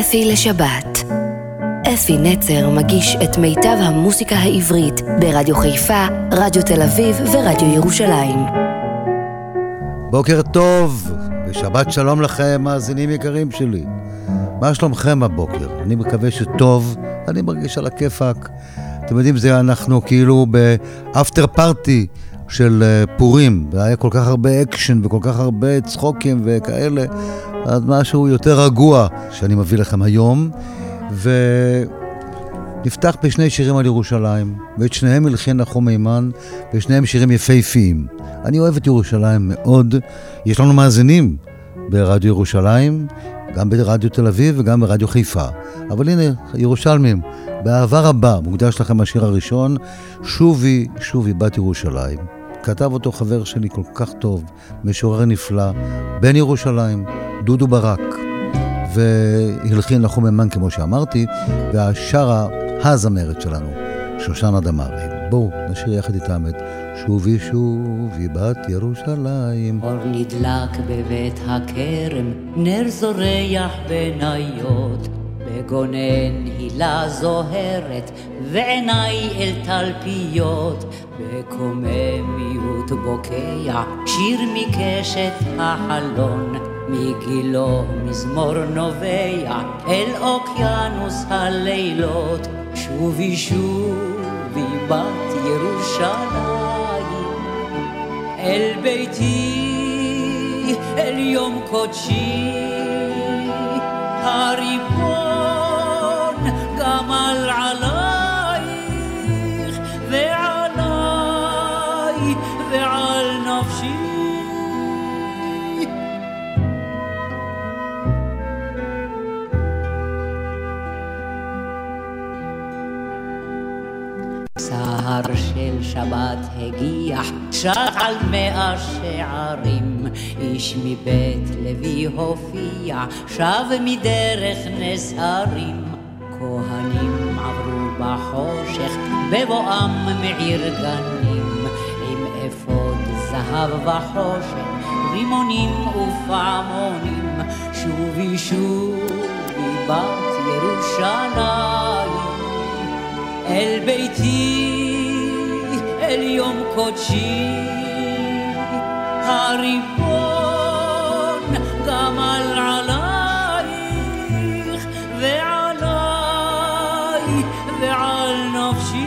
אפי לשבת. אפי נצר מגיש את מיטב המוסיקה העברית ברדיו חיפה, רדיו תל אביב ורדיו ירושלים. בוקר טוב, ושבת שלום לכם, מאזינים יקרים שלי. מה שלומכם הבוקר? אני מקווה שטוב, אני מרגיש על הכיפאק. אתם יודעים, זה אנחנו כאילו ב after party של אה, פורים, והיה כל כך הרבה אקשן וכל כך הרבה צחוקים וכאלה, אז משהו יותר רגוע שאני מביא לכם היום. ונפתח בשני שירים על ירושלים, ואת שניהם הלחין נחום מימן, ושניהם שירים יפהפיים. אני אוהב את ירושלים מאוד, יש לנו מאזינים ברדיו ירושלים, גם ברדיו תל אביב וגם ברדיו חיפה. אבל הנה, ירושלמים, באהבה רבה מוקדש לכם השיר הראשון, שובי, שובי בת ירושלים. כתב אותו חבר שלי כל כך טוב, משורר נפלא, בן ירושלים, דודו ברק. והלחין נחום ממן כמו שאמרתי, והשרה הזמרת שלנו, שושנה דמארי. בואו נשאיר יחד איתם את שובי שובי בת ירושלים. אור נדלק בבית הכרם, נר זורח בניות. בגונן הילה זוהרת, ועיניי אל תלפיות, בקוממיות בוקע, שיר מקשת החלון, מגילו מזמור נובע, אל אוקיינוס הלילות, שובי שובי בת ירושלים, אל ביתי, אל יום קודשי, הריבון שבת הגיח, שעל מאה שערים, איש מבית לוי הופיע, שב מדרך נסערים. כהנים עברו בחושך, בבואם מעיר גנים, עם אפוד זהב וחושך, רימונים ופעמונים, שובי שובי בת ירושלים, אל ביתי, אל יום קודשי, הריבון גמל עלייך ועליי ועל נפשי.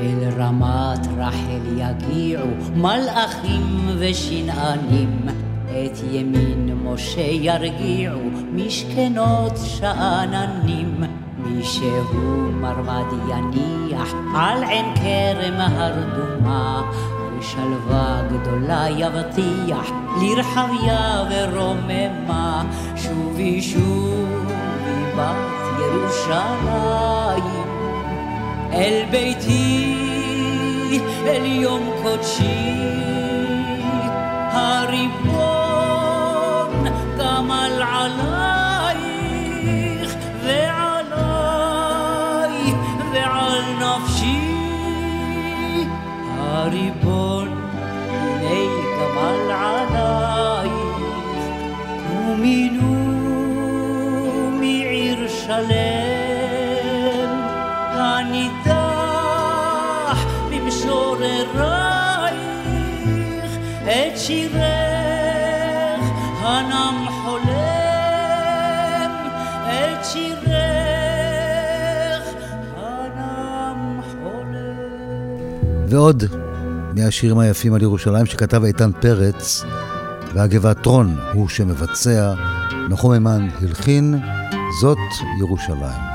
אל רמת רחל יגיעו מלאכים ושנענים, את ימין משה ירגיעו משכנות שאננים. מי שהוא מרמד יניח על עין כרם הרדומה, ושלווה גדולה יבטיח לרחביה ורוממה. שובי שובי בת ירושלים אל ביתי, אל יום קודשי, ועוד מהשירים היפים על ירושלים שכתב איתן פרץ, והגבעתרון הוא שמבצע, נחום מימן הלחין, זאת ירושלים.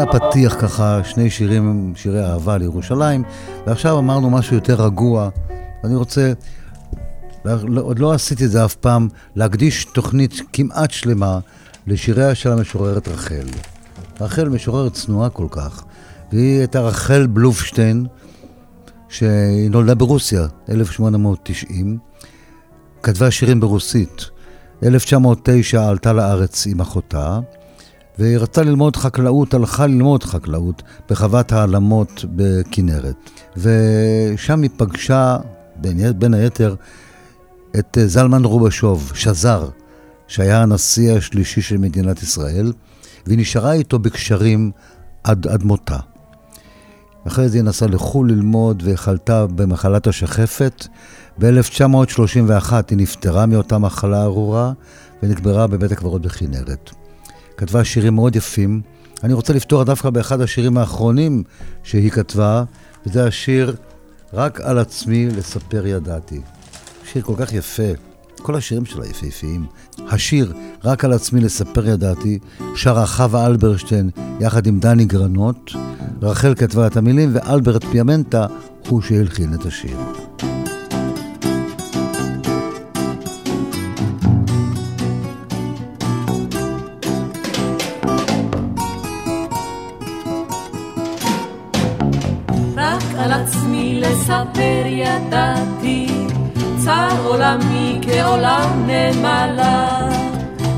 זה הפתיח ככה, שני שירים, שירי אהבה לירושלים, ועכשיו אמרנו משהו יותר רגוע. אני רוצה, לא- עוד לא עשיתי את זה אף פעם, להקדיש תוכנית כמעט שלמה לשיריה של המשוררת רחל. רחל משוררת צנועה כל כך, והיא הייתה רחל בלופשטיין, שהיא נולדה ברוסיה, 1890, כתבה שירים ברוסית. 1909 עלתה לארץ עם אחותה, והיא רצתה ללמוד חקלאות, הלכה ללמוד חקלאות בחוות העלמות בכנרת. ושם היא פגשה, בין, בין היתר, את אה, זלמן רובשוב, שזר, שהיה הנשיא השלישי של מדינת ישראל, והיא נשארה איתו בקשרים עד, עד מותה. אחרי זה היא נסעה לחו"ל ללמוד וחלתה במחלת השחפת. ב-1931 היא נפטרה מאותה מחלה ארורה ונקברה בבית הקברות בכנרת. כתבה שירים מאוד יפים. אני רוצה לפתוח דווקא באחד השירים האחרונים שהיא כתבה, וזה השיר "רק על עצמי לספר ידעתי". שיר כל כך יפה, כל השירים שלה יפהפיים. השיר "רק על עצמי לספר ידעתי" שרה חווה אלברשטיין יחד עם דני גרנות. רחל כתבה את המילים ואלברט פיאמנטה הוא שהלחין את השיר. כעולם נמלה.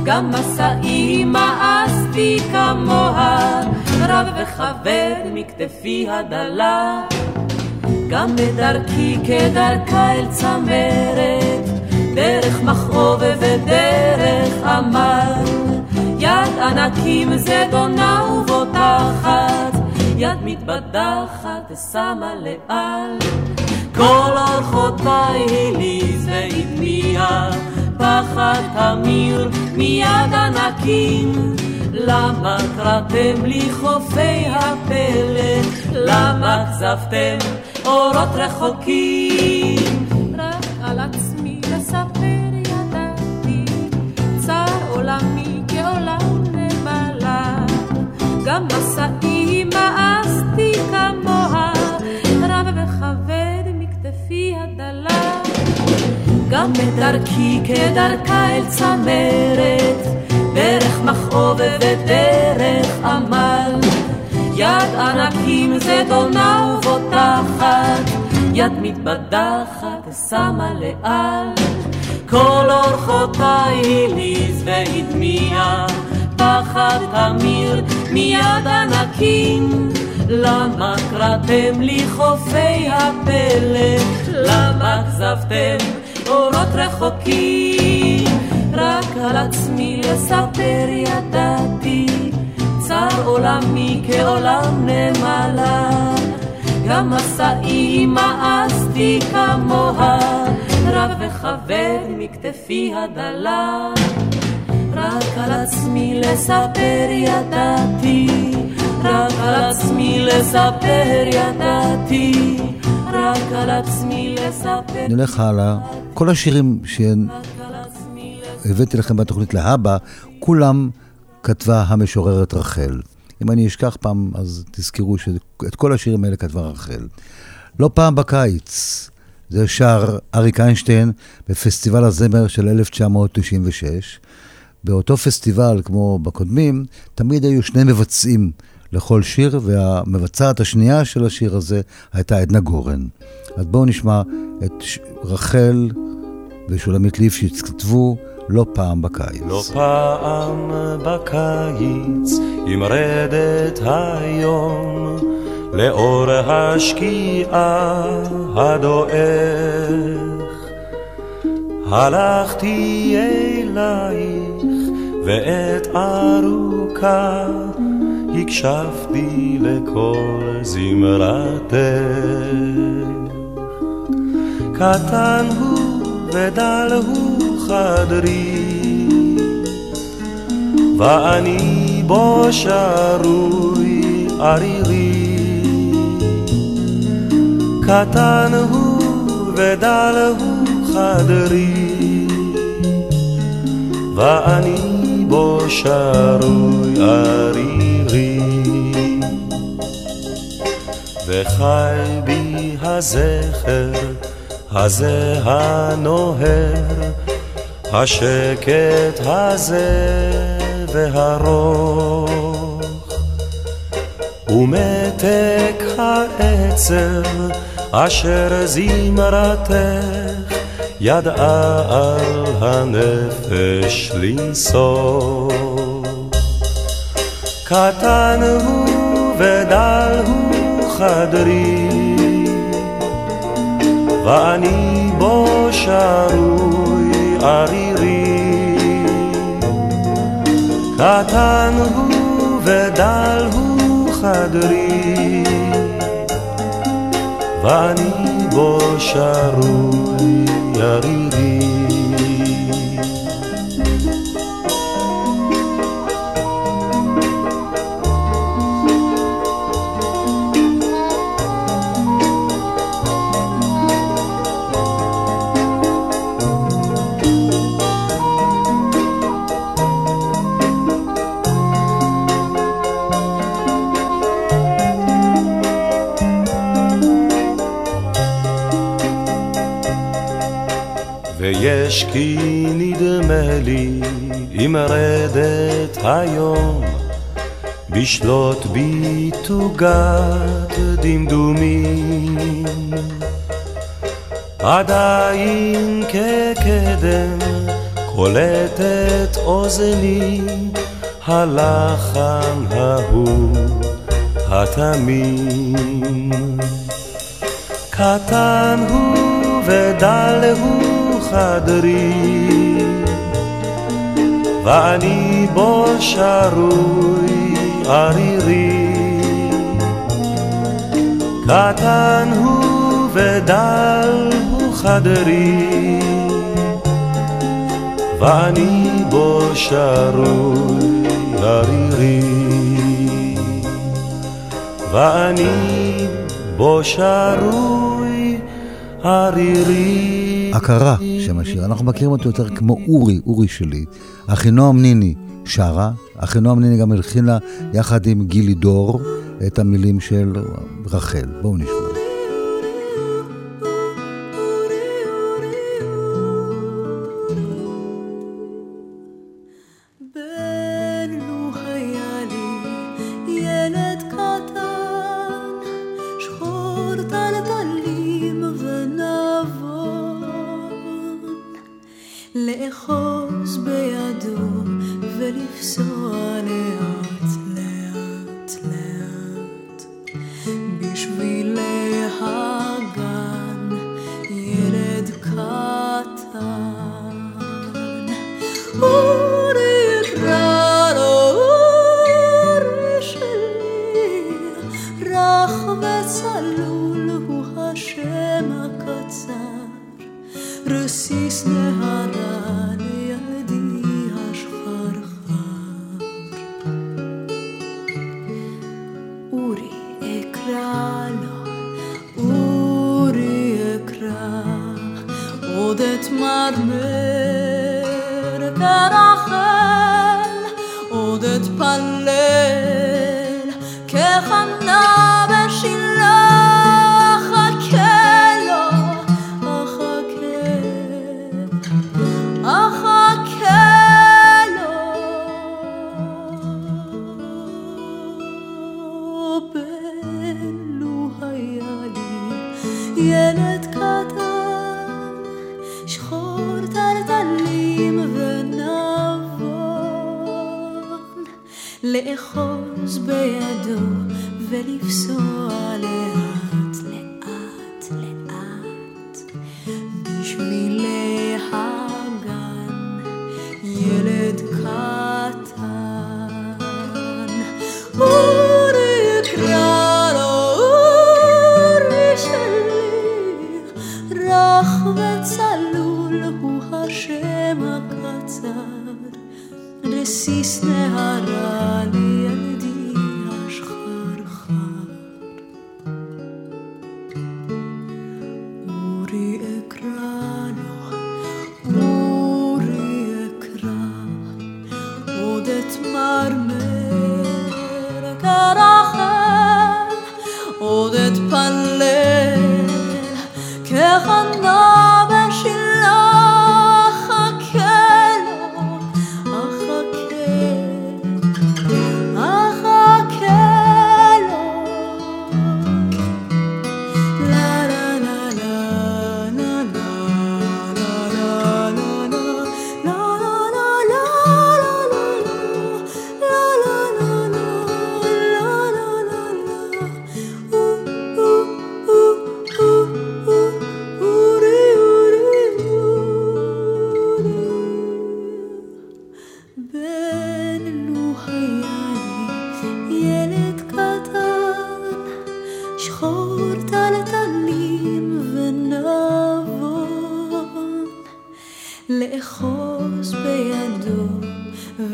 גם מסעי מאסתי כמוה, רב וכבד מכתפי הדלה. גם בדרכי כדרכה אל צמרת, דרך מכאוב ודרך עמל. יד ענקים זדונה ובוטחת, יד מתבדחת שמה לאל. כל אורחותיי הליז והטמיע, פחד תמיר מיד ענקים. למה קראתם לי חופי הפלא? למה כזבתם אורות רחוקים? גם בדרכי כדרכה אל צמרת, דרך מכאוב ודרך עמל. יד ענקים זדונה ובוטחת, יד מתבדחת שמה לאל. כל אורחותיי הליז והטמיע, פחד תמיר מיד ענקים. למה קראתם לי חופי הפלא? למה כזבתם אורות רחוקים? רק על עצמי לספר ידעתי, צר עולמי כעולם נמלה. גם מסעי מאסתי כמוה, רב וכבד מכתפי הדלה. רק על עצמי לספר ידעתי, רק על עצמי לספר ידעתי, רק על עצמי לספר... נלך הלאה. כל השירים שהבאתי לכם בתוכנית להבא, כולם כתבה המשוררת רחל. אם אני אשכח פעם, אז תזכרו שאת כל השירים האלה כתבה רחל. לא פעם בקיץ, זה שר אריק איינשטיין בפסטיבל הזמר של 1996. באותו פסטיבל, כמו בקודמים, תמיד היו שני מבצעים לכל שיר, והמבצעת השנייה של השיר הזה הייתה עדנה גורן. אז בואו נשמע את רחל ושולמית ליפשיץ כתבו לא פעם בקיץ. לא פעם בקיץ, עם רדת היום, לאור השקיעה הדועך, הלכתי אלייך, ועת ארוכה הקשבתי לכל זמרתך. קטן הוא ודל הוא חדרי, ואני בו שרוי ערירי. קטן הוא ודל הוא חדרי, ואני בו שרוי ערירי. וחי בי הזכר הזה הנוהר, השקט הזה והרוך, ומתק העצב אשר זמרתך ידעה על הנפש לנסוך. קטן הוא ודל הוא חדרי ואני בו שרוי ערירי. קטן הוא ודל הוא חדרי, ואני בו שרוי ערירי. יש כי נדמה לי אם רדת היום. בשלוט בי תוגת דמדומים. עדיין כקדם קולטת אוזני הלחן ההוא התמים. קטן הוא ודל הוא חדרי, ואני בו שרוי ערירי. קטן הוא ודל הוא חדרי, ואני בו שרוי ערירי. ואני בו שרוי ערירי. הכרה, השיר. אנחנו מכירים אותו יותר כמו אורי, אורי שלי. אחינועם ניני שרה, אחינועם ניני גם הלחינה יחד עם גילי דור את המילים של רחל. בואו נשמע. But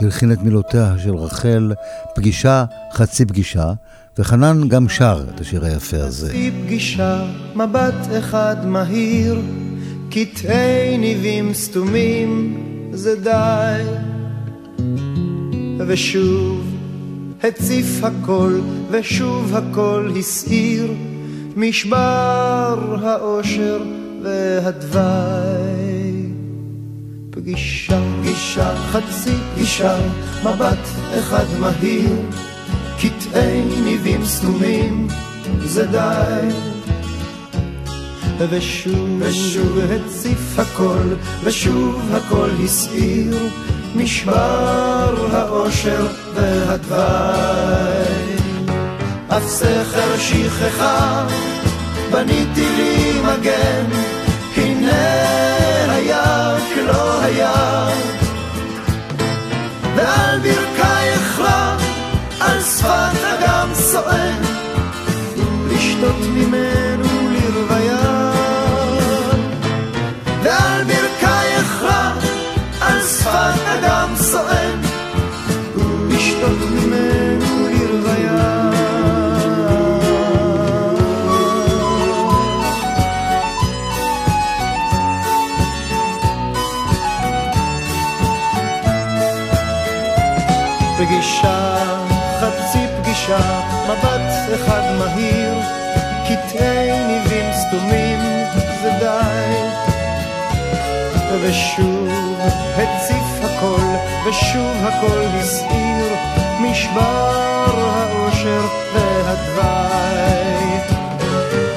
הלחין את מילותיה של רחל, פגישה, חצי פגישה, וחנן גם שר את השיר היפה הזה. חצי פגישה, מבט אחד מהיר, קטעי ניבים סתומים, זה די. ושוב הציף הכל, ושוב הכל הסעיר, משבר האושר והדווי. פגישה, פגישה, חצי פגישה, מבט אחד מהיר, קטעי ניבים סתומים, זה די. ושוב, ושוב הציף הכל, ושוב הכל הסעיר, משבר האושר והדווי. אף סכר שכחה, בניתי לי מגן, הנה כלא היה. ועל ברכייך רע, על שפת אגם סואן לשתות ממנו לרוויה אחד מהיר, קטעי ניבים סתומים, זה די. ושוב הציף הכל, ושוב הכל הסעיר, משבר האושר והדווי.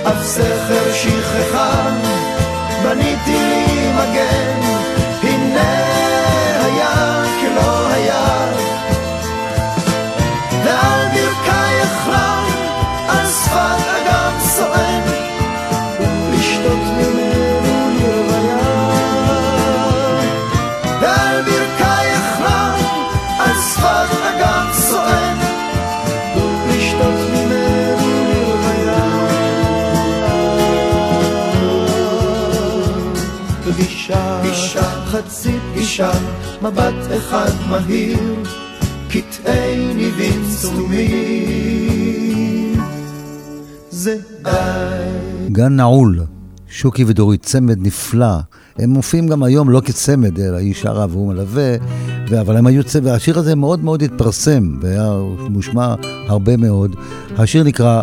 אף סכר שכחה, בניתי לי מגן, חצי פגישה, מבט אחד מהיר, קטעי ניבים סתומים. זה די. גן נעול, שוקי ודורית, צמד נפלא. הם מופיעים גם היום לא כצמד, אלא היא שרה והוא מלווה, אבל הם היו צמד, והשיר הזה מאוד מאוד התפרסם, והיה מושמע הרבה מאוד. השיר נקרא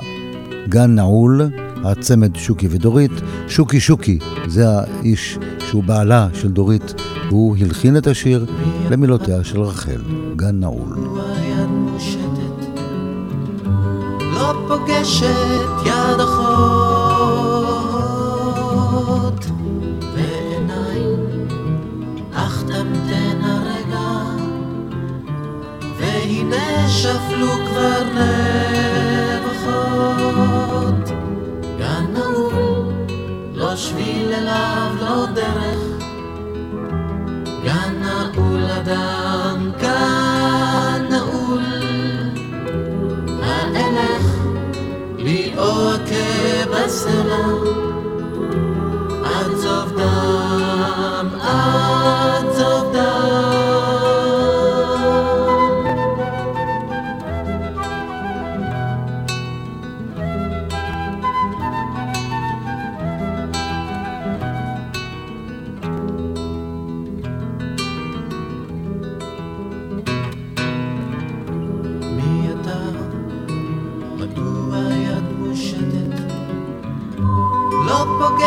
גן נעול, הצמד שוקי ודורית. שוקי שוקי, זה האיש שהוא בעלה של דורית, והוא הלחין את השיר למילותיה של רחל, גן נעול. לא פוגשת יד אחות, ועיניים, אך תמתן הרגע, והנה שפלו כבר נבחות. לא שביל אליו, לא דרך, גן נעול אדם, גן נעול. האלך לי עוקה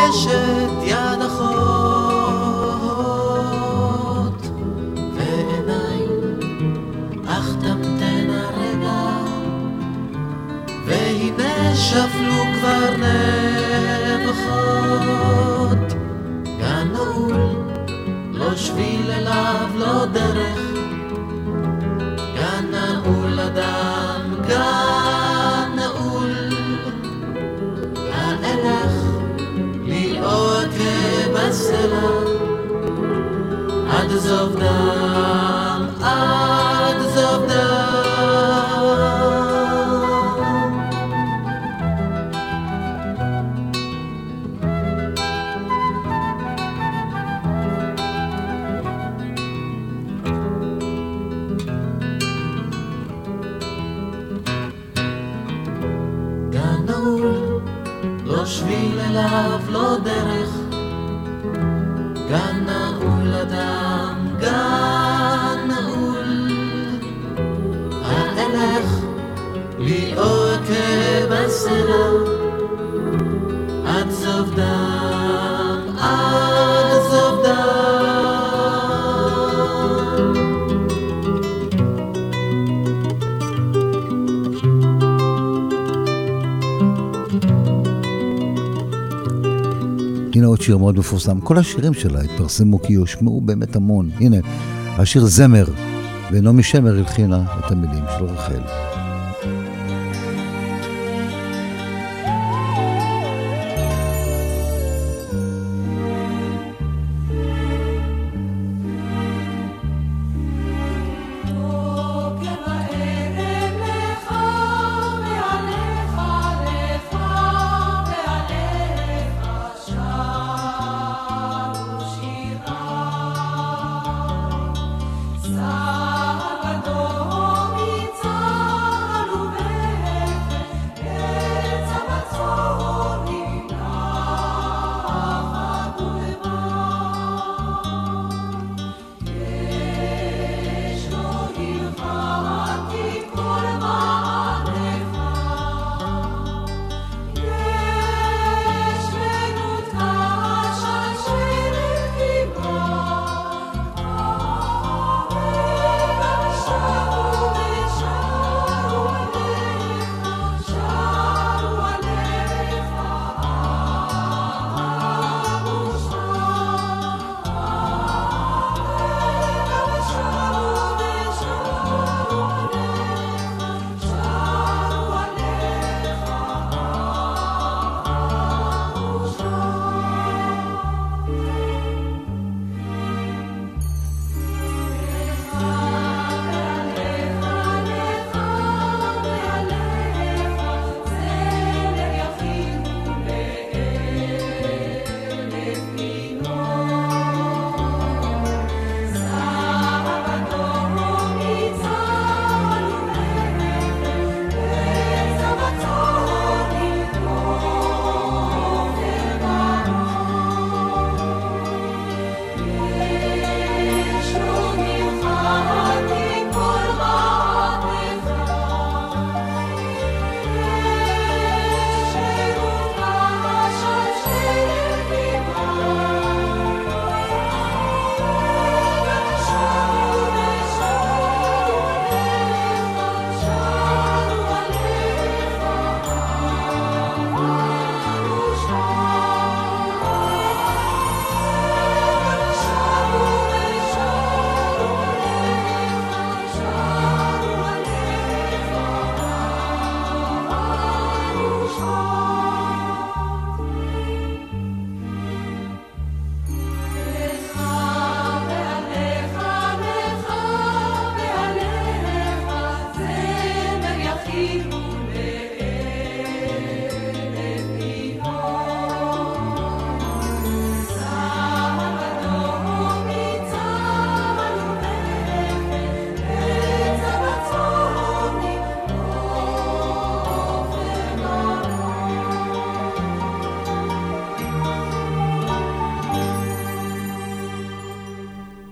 לא פוגשת יד אחות ועיניים, אך תמתן הרגע. והנה שפלו כבר נבחות גן נעול, לא שביל אליו, לא דרך עוד שיר מאוד מפורסם. כל השירים שלה התפרסמו כי הושמעו באמת המון. הנה, השיר זמר, ונעמי שמר הלחינה את המילים של רחל.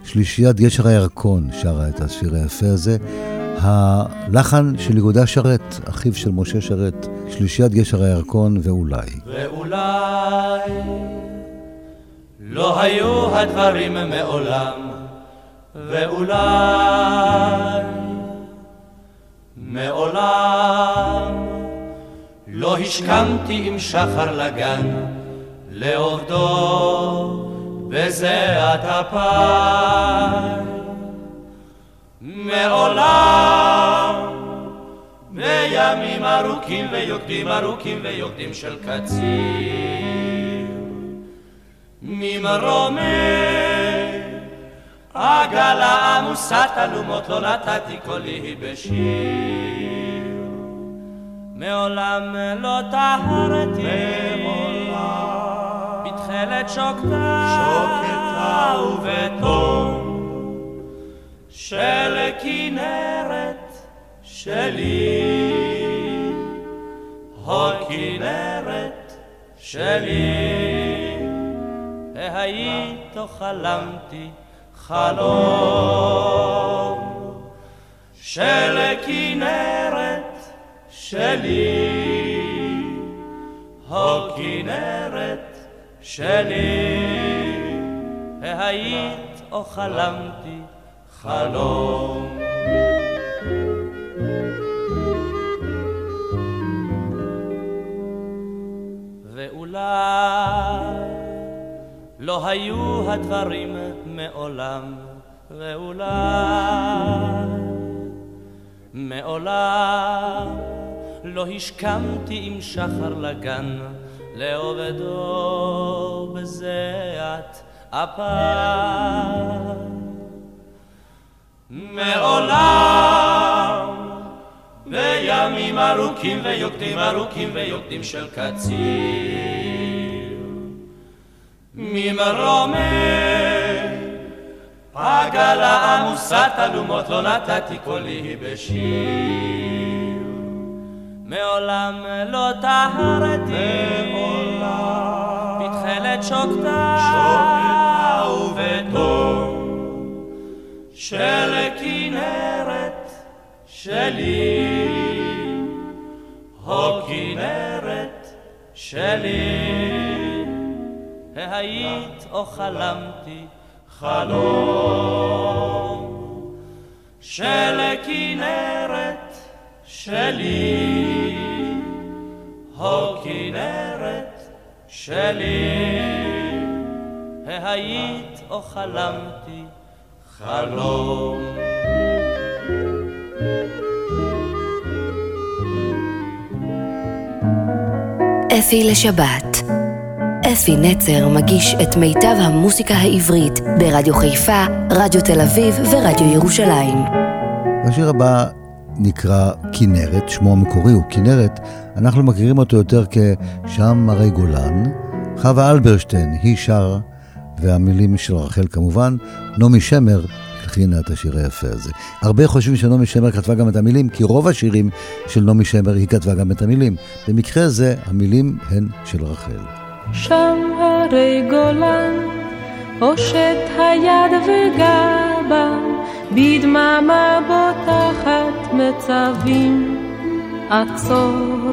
שלישיית גשר הירקון שרה את השיר היפה הזה. הלחן של יהודה שרת, אחיו של משה שרת, שלישיית גשר הירקון ואולי. ואולי לא היו הדברים מעולם, ואולי מעולם לא השכמתי עם שחר לגן לעובדו בזיעת אפיים. מעולם בימים ארוכים ויוקדים ארוכים ויוקדים של קציר. ממרומי עגלה עמוסת אלומות לא נתתי קולי בשיר. מעולם לא טהרתי בתכלת שוקתה ובתום של כנרת שלי, הכנרת שלי, והיית חלמתי חלום של כנרת שלי, הכנרת שלי, והיית או חלמתי חלום. ואולי לא היו הדברים מעולם, ואולי מעולם לא השכמתי עם שחר לגן לעובדו בזיעת אפיים. מעולם בימים ארוכים ויוקדים ארוכים ויוקדים של קציר ממרומי עגלה עמוסת אלומות לא נתתי קולי בשיר מעולם לא טהרתי. מעולם בתכלת שוקתה שוקתה ובתום של כנרת שלי, הכנרת שלי, היית או חלמתי חלום של כנרת שלי, הכנרת שלי, היית או חלמתי חלום. אפי לשבת. אפי נצר מגיש את מיטב המוסיקה העברית ברדיו חיפה, רדיו תל אביב ורדיו ירושלים. השיר הבא נקרא כנרת, שמו המקורי הוא כנרת, אנחנו מכירים אותו יותר כשם הרי גולן. חווה אלברשטיין, היא שרה והמילים של רחל כמובן, נעמי שמר הכינה את השיר היפה הזה. הרבה חושבים שנעמי שמר כתבה גם את המילים, כי רוב השירים של נעמי שמר היא כתבה גם את המילים. במקרה זה, המילים הן של רחל. שם הרי גולן, הושט היד וגבה, בדממה בוטחת מצבים, עצור,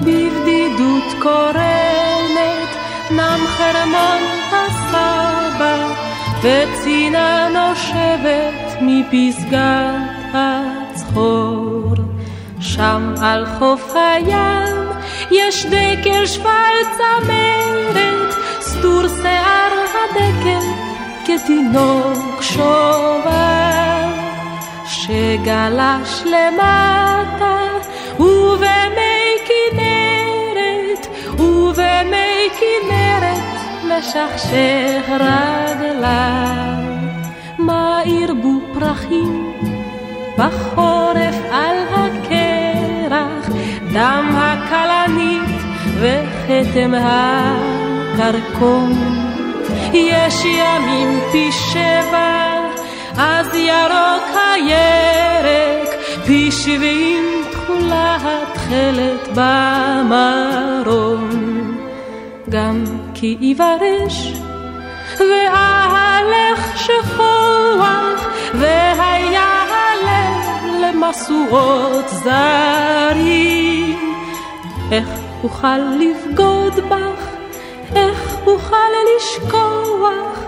בבדידות קורנת, נם חרמון הסבא, וצינה נושבת מפסגת הצחור. שם על חוף הים יש דקל שפל צמרת, סטור שיער הדקל כתינוק שובב, שגלש למטה ובמי כנרת, ובמי כנרת משכשך רגליו. מה ירבו פרחים בחורף על הקרח, דם הכלנית וכתם הקרקום. יש ימים פי שבע, אז ירוק הירק, פי שבעים תכולה התכלת במרום. גם כי יברש ואהלך שכוח, והיה הלב למשואות זרים. איך אוכל לבגוד בך, איך אוכל לשכוח,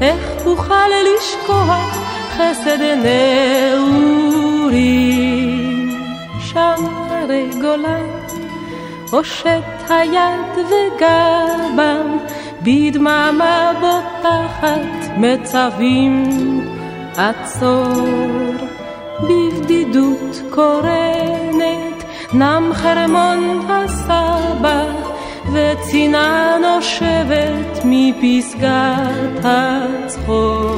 איך אוכל לשכוח חסד נעורים. שם הרי גולן, הושט היד וגבם, בדממה בוטחת מצווים עצור, בבדידות קורנת, נם חרמון הסבא, וצינה נושבת מפסגת הצחור.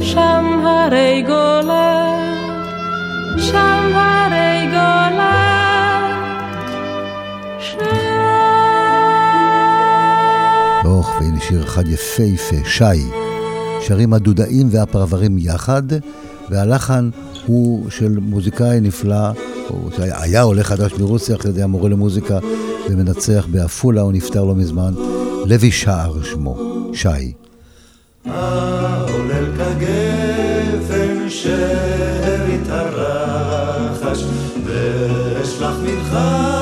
שם הרי גולן, שם הרי גולן, שם... אוח, והנה שיר אחד יפהפה, שי. שרים הדודאים והפרברים יחד, והלחן הוא של מוזיקאי נפלא, הוא היה עולה חדש מרוסיה, אחרי זה היה מורה למוזיקה ומנצח בעפולה, הוא נפטר לא מזמן. לוי שער שמו, שי. העולל כגפן שארית הרחש, ואשלח מנחה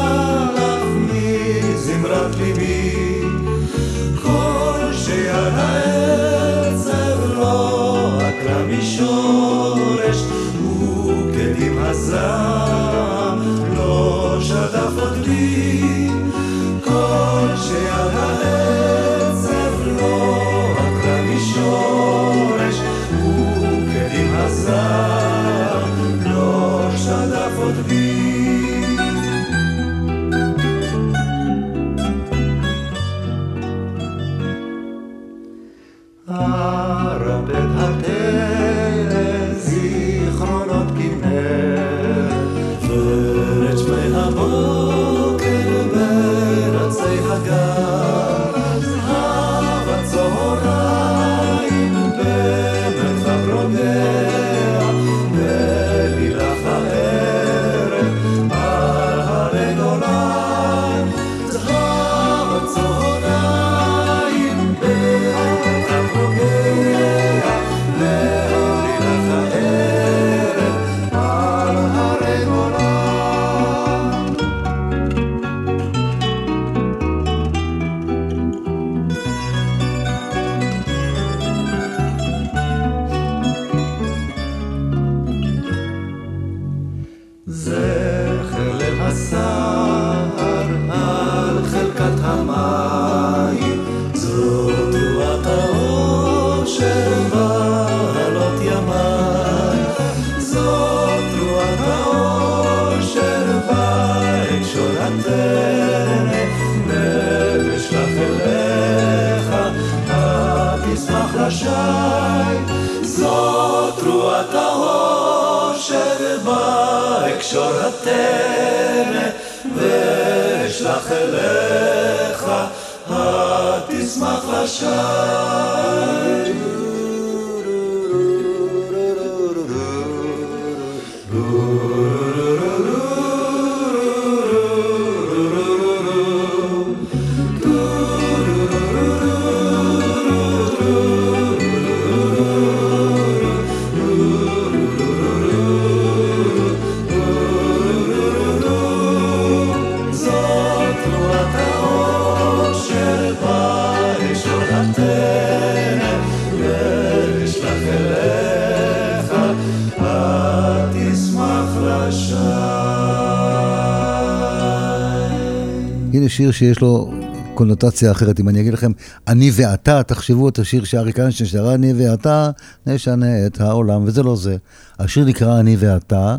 שיר שיש לו קונוטציה אחרת. אם אני אגיד לכם, אני ואתה, תחשבו את השיר שאריק איינשטיין שרה, אני ואתה, נשנה את העולם, וזה לא זה. השיר נקרא אני ואתה,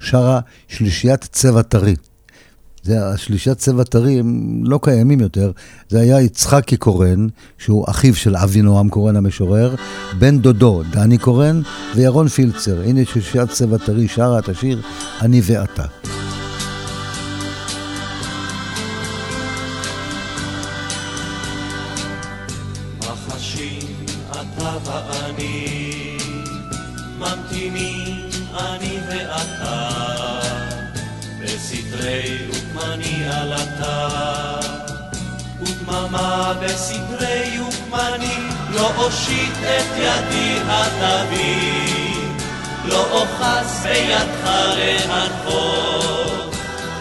שרה שלישיית צבע טרי. זה השלישיית צבע טרי, הם לא קיימים יותר. זה היה יצחקי קורן, שהוא אחיו של אבינועם קורן המשורר, בן דודו, דני קורן, וירון פילצר. הנה שלישיית צבע טרי שרה את השיר אני ואתה.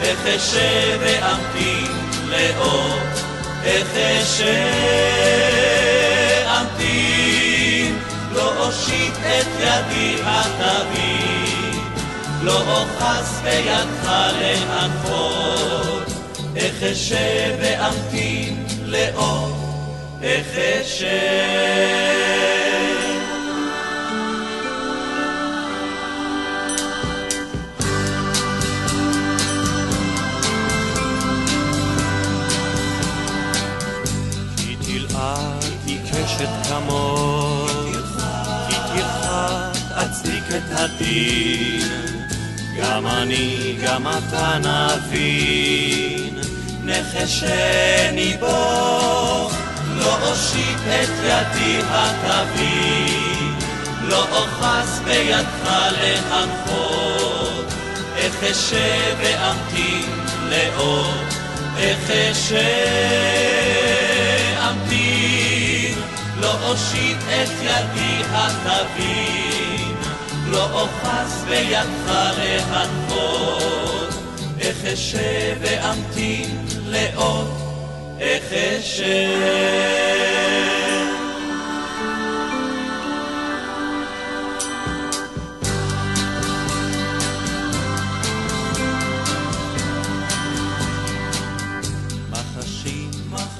איך אשב ואמתין לאות, איך אשב אמתין, לא אושיט את ידי התביא, לא אוחז בידך להנחות, איך אשב ואמתין לאות איך אשב כמות, כי תרחק אצדיק את הדין, גם אני, גם אתה נבין, נחשני בו, לא אושיט את ידי התביא, לא אוחז בידך להנחות, איך אשב ואמתין לאות, איך אשב אושיט את ידי התבין, לא אוחז בידך להנחות, איך אשב ואמתין לאות איך אשב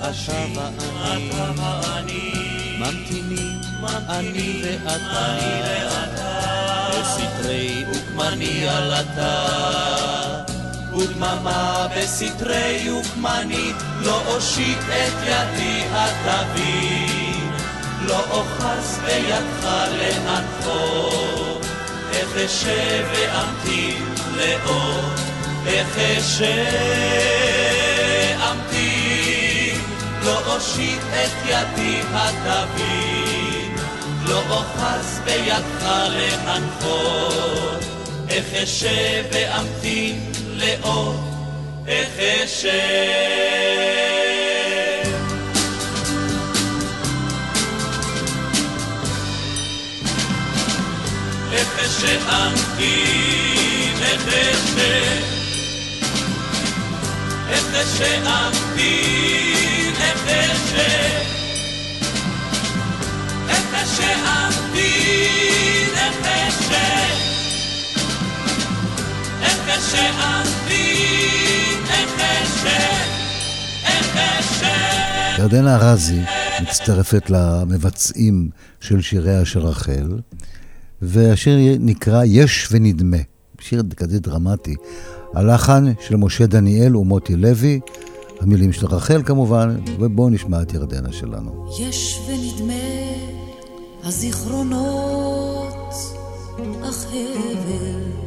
אתה ואני, ממתינים אני ואתה, בסתרי וקמני עלתה. ודממה בסתרי וקמנית, לא אושיט את ידי התבין, לא אוחז בידך להנחות, איך אשב ואמתין לאות, איך אשב לא אושיט את ידי התבין, לא אוחז בידך להנחות, איך אשב ואמתין לאות, איך אשב. איך אשב אמתין, איך אשב. איך אשב ירדנה ארזי מצטרפת למבצעים של שיריה של רחל, והשיר נקרא יש ונדמה, שיר כזה דרמטי. הלחן של משה דניאל ומוטי לוי, המילים של רחל כמובן, ובואו נשמע את ירדנה שלנו. יש ונדמה הזיכרונות, אך הבל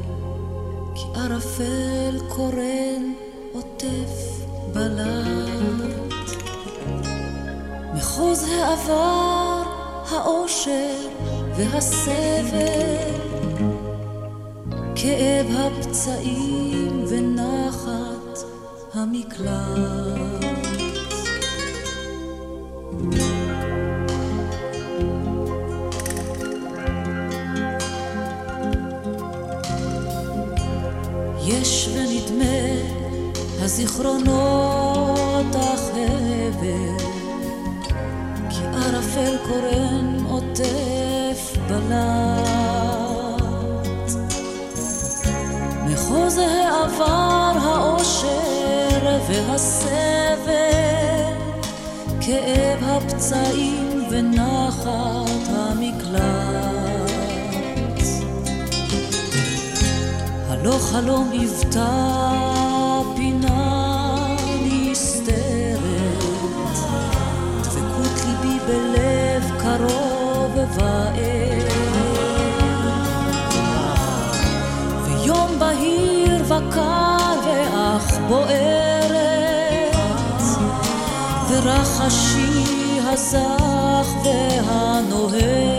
ערפל קורן עוטף בלט. מחוז העבר, האושר והסבל, כאב הפצעים. יש ונדמה הזיכרונות החבר כי ערפל קורן עוטף בלט. מחוז העבר האושר והסבל כאב הפצעים ונחת המקלט לא חלום היוותה פינה נסתרת, דבקות ליבי בלב קרוב ובער. ויום בהיר וקר ואך בוערת, ורחשי הזך והנוהר.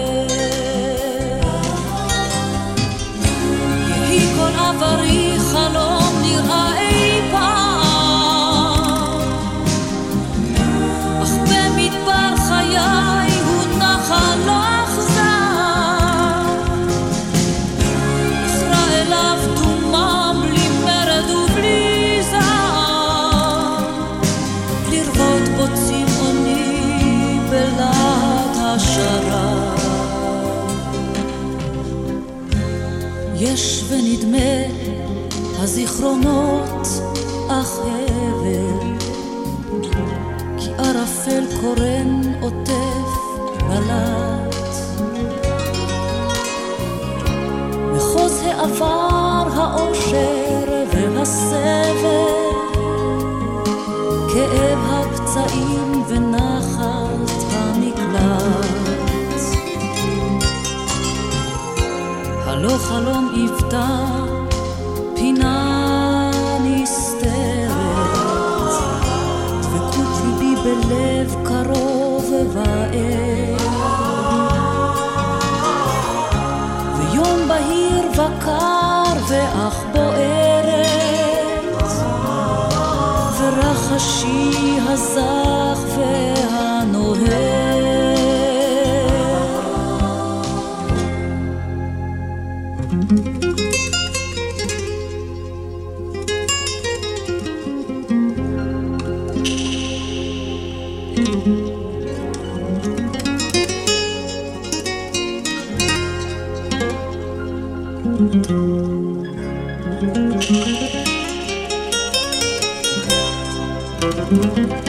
והיא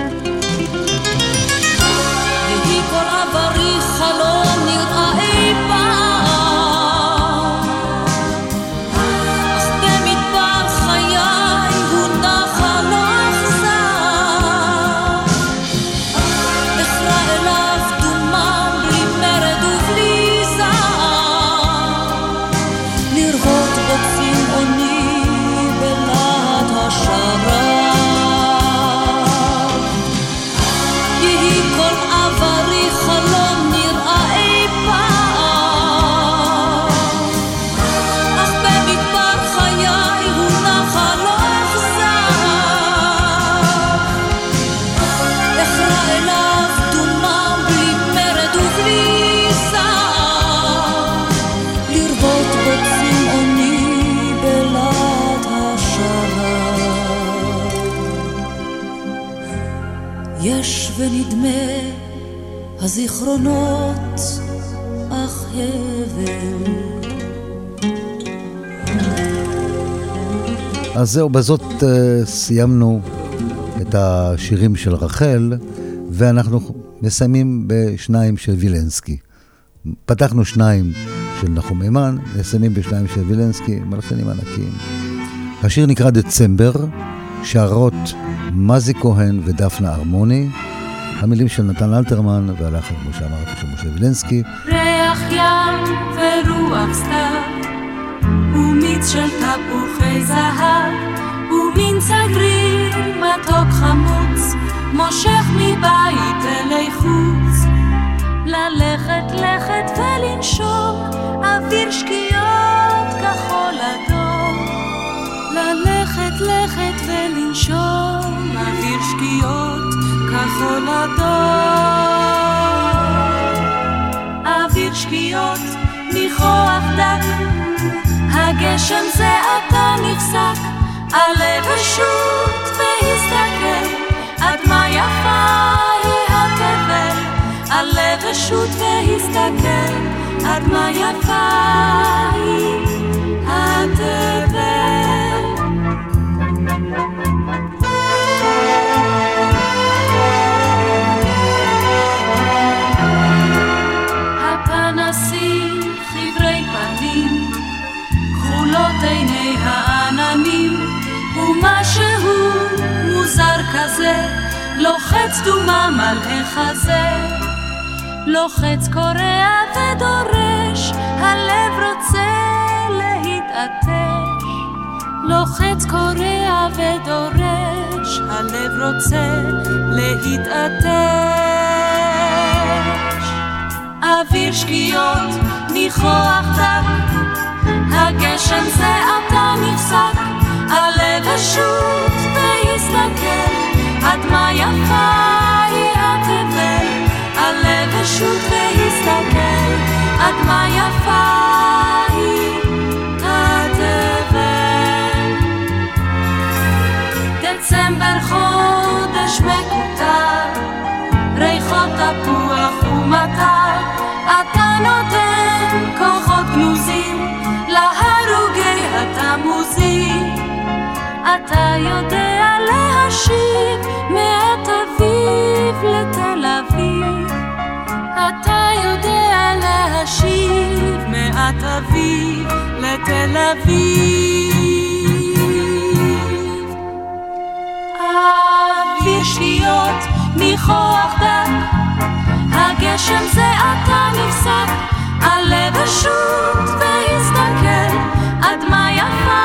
הזיכרונות אך הבל. אז זהו, בזאת uh, סיימנו את השירים של רחל, ואנחנו מסיימים בשניים של וילנסקי. פתחנו שניים של נחום הימן, נסיימים בשניים של וילנסקי, מלחינים ענקיים. השיר נקרא דצמבר, שרות מזי כהן ודפנה ארמוני, המילים של נתן אלתרמן והלחן, כמו שאמרתי, של משה וילנסקי. ריח ים ורוח סתיו, ומיץ של תפוחי זהב, ומין סגריר מתוק חמוץ, מושך מבית אלי חוץ. ללכת לכת ולנשום, אוויר שקיעות כחול אדום. ללכת לכת ולנשום, אוויר שקיעות כחול אדום. אוויר שקיעות, ניחוח דק, הגשם זה עתה נפסק, עלה ושוט והסתכל, עד מה יפה היא התבל, עלה ושוט והסתכל, עד מה יפה היא התבל. כזה, לוחץ דומם על החזה. לוחץ קורע ודורש, הלב רוצה להתעטש. לוחץ קורע ודורש, הלב רוצה להתעטש. אוויר שקיעות, ניחוח דק, הגשם זה עתה נפסק, עלה ושוט והסתכל, אתה יודע להשיב מעט אביב לתל אביב. אוויר שניות ניחוח דק, הגשם זה עתה נפסק, הלב אשוט והסתכל, מה יפה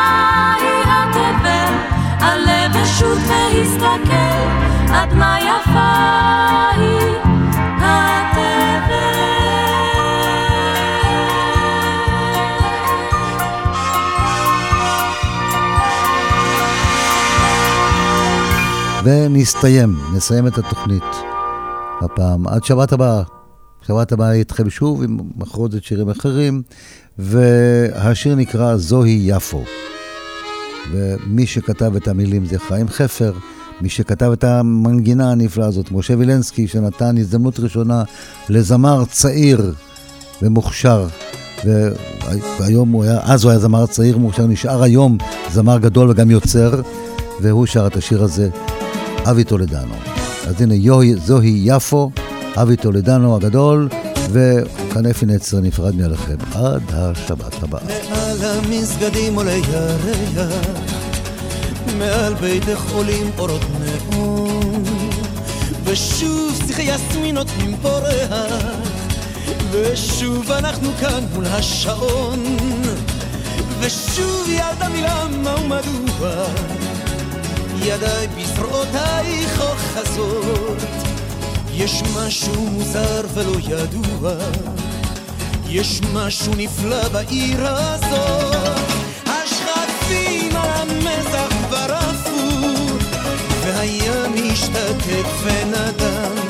היא התבל, הלב אשוט והסתכל, מה יפה היא ונסתיים, נסיים את התוכנית הפעם. עד שבת הבאה. שבת הבאה איתכם שוב עם מחרוזת שירים אחרים, והשיר נקרא זוהי יפו. ומי שכתב את המילים זה חיים חפר, מי שכתב את המנגינה הנפלאה הזאת, משה וילנסקי, שנתן הזדמנות ראשונה לזמר צעיר ומוכשר. והיום הוא היה, אז הוא היה זמר צעיר מוכשר, נשאר היום זמר גדול וגם יוצר, והוא שר את השיר הזה אבי טולדנו. אז הנה, יוהי, זוהי יפו, אבי טולדנו הגדול, וכנפי נצר נפרד מעליכם עד השבת הבאה. מעל המסגדים עולה ירח, מעל ביתך עולים אורות נאום, ושוב שיחי יסמין נותנים פה ריח, ושוב אנחנו כאן מול השעון, ושוב ילדה מלמה ומדוע ידיי בזרועותייך אוחזות יש משהו מוזר ולא ידוע. יש משהו נפלא בעיר הזאת. השכפים על המזח כבר עפו והים השתתק ונדם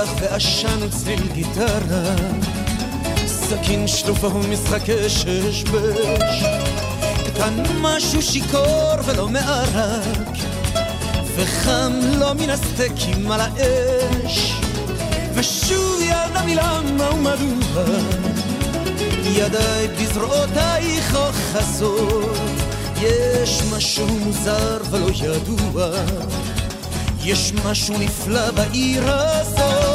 מלח ועשן וצליל גיטרה. סכין שלופה ומשחקי ששבש כאן משהו שיכור ולא מערק וחם לא מן הסטייקים על האש. ושוב ילדה מלמה ומדוע? ידיי בזרועותייך אוחזות יש משהו מוזר ולא ידוע. יש משהו נפלא בעיר הזאת,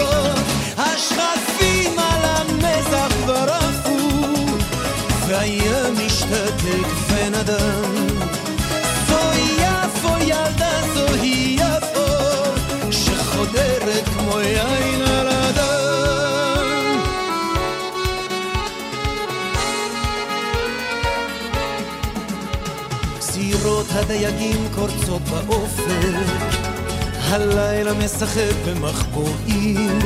משתתק ונדם. זוהי יפו ילדה, זוהי יפו, שחודרת כמו יין על הדם. סירות הדייגים קורצות באופק הלילה משחק במחבואים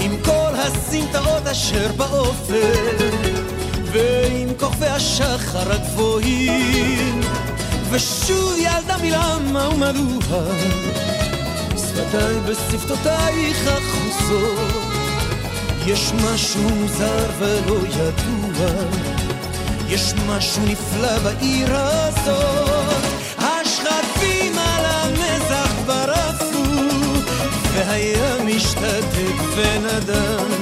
עם כל הסמטאות אשר באופק ועם כוכבי השחר הגבוהים. ושוב ילדה מלמה ומדוע שפתיי בשפתותייך החוסות. יש משהו מוזר ולא ידוע יש משהו נפלא בעיר הזאת. השכפים על המזח כבר עפו והים משתתק ונדם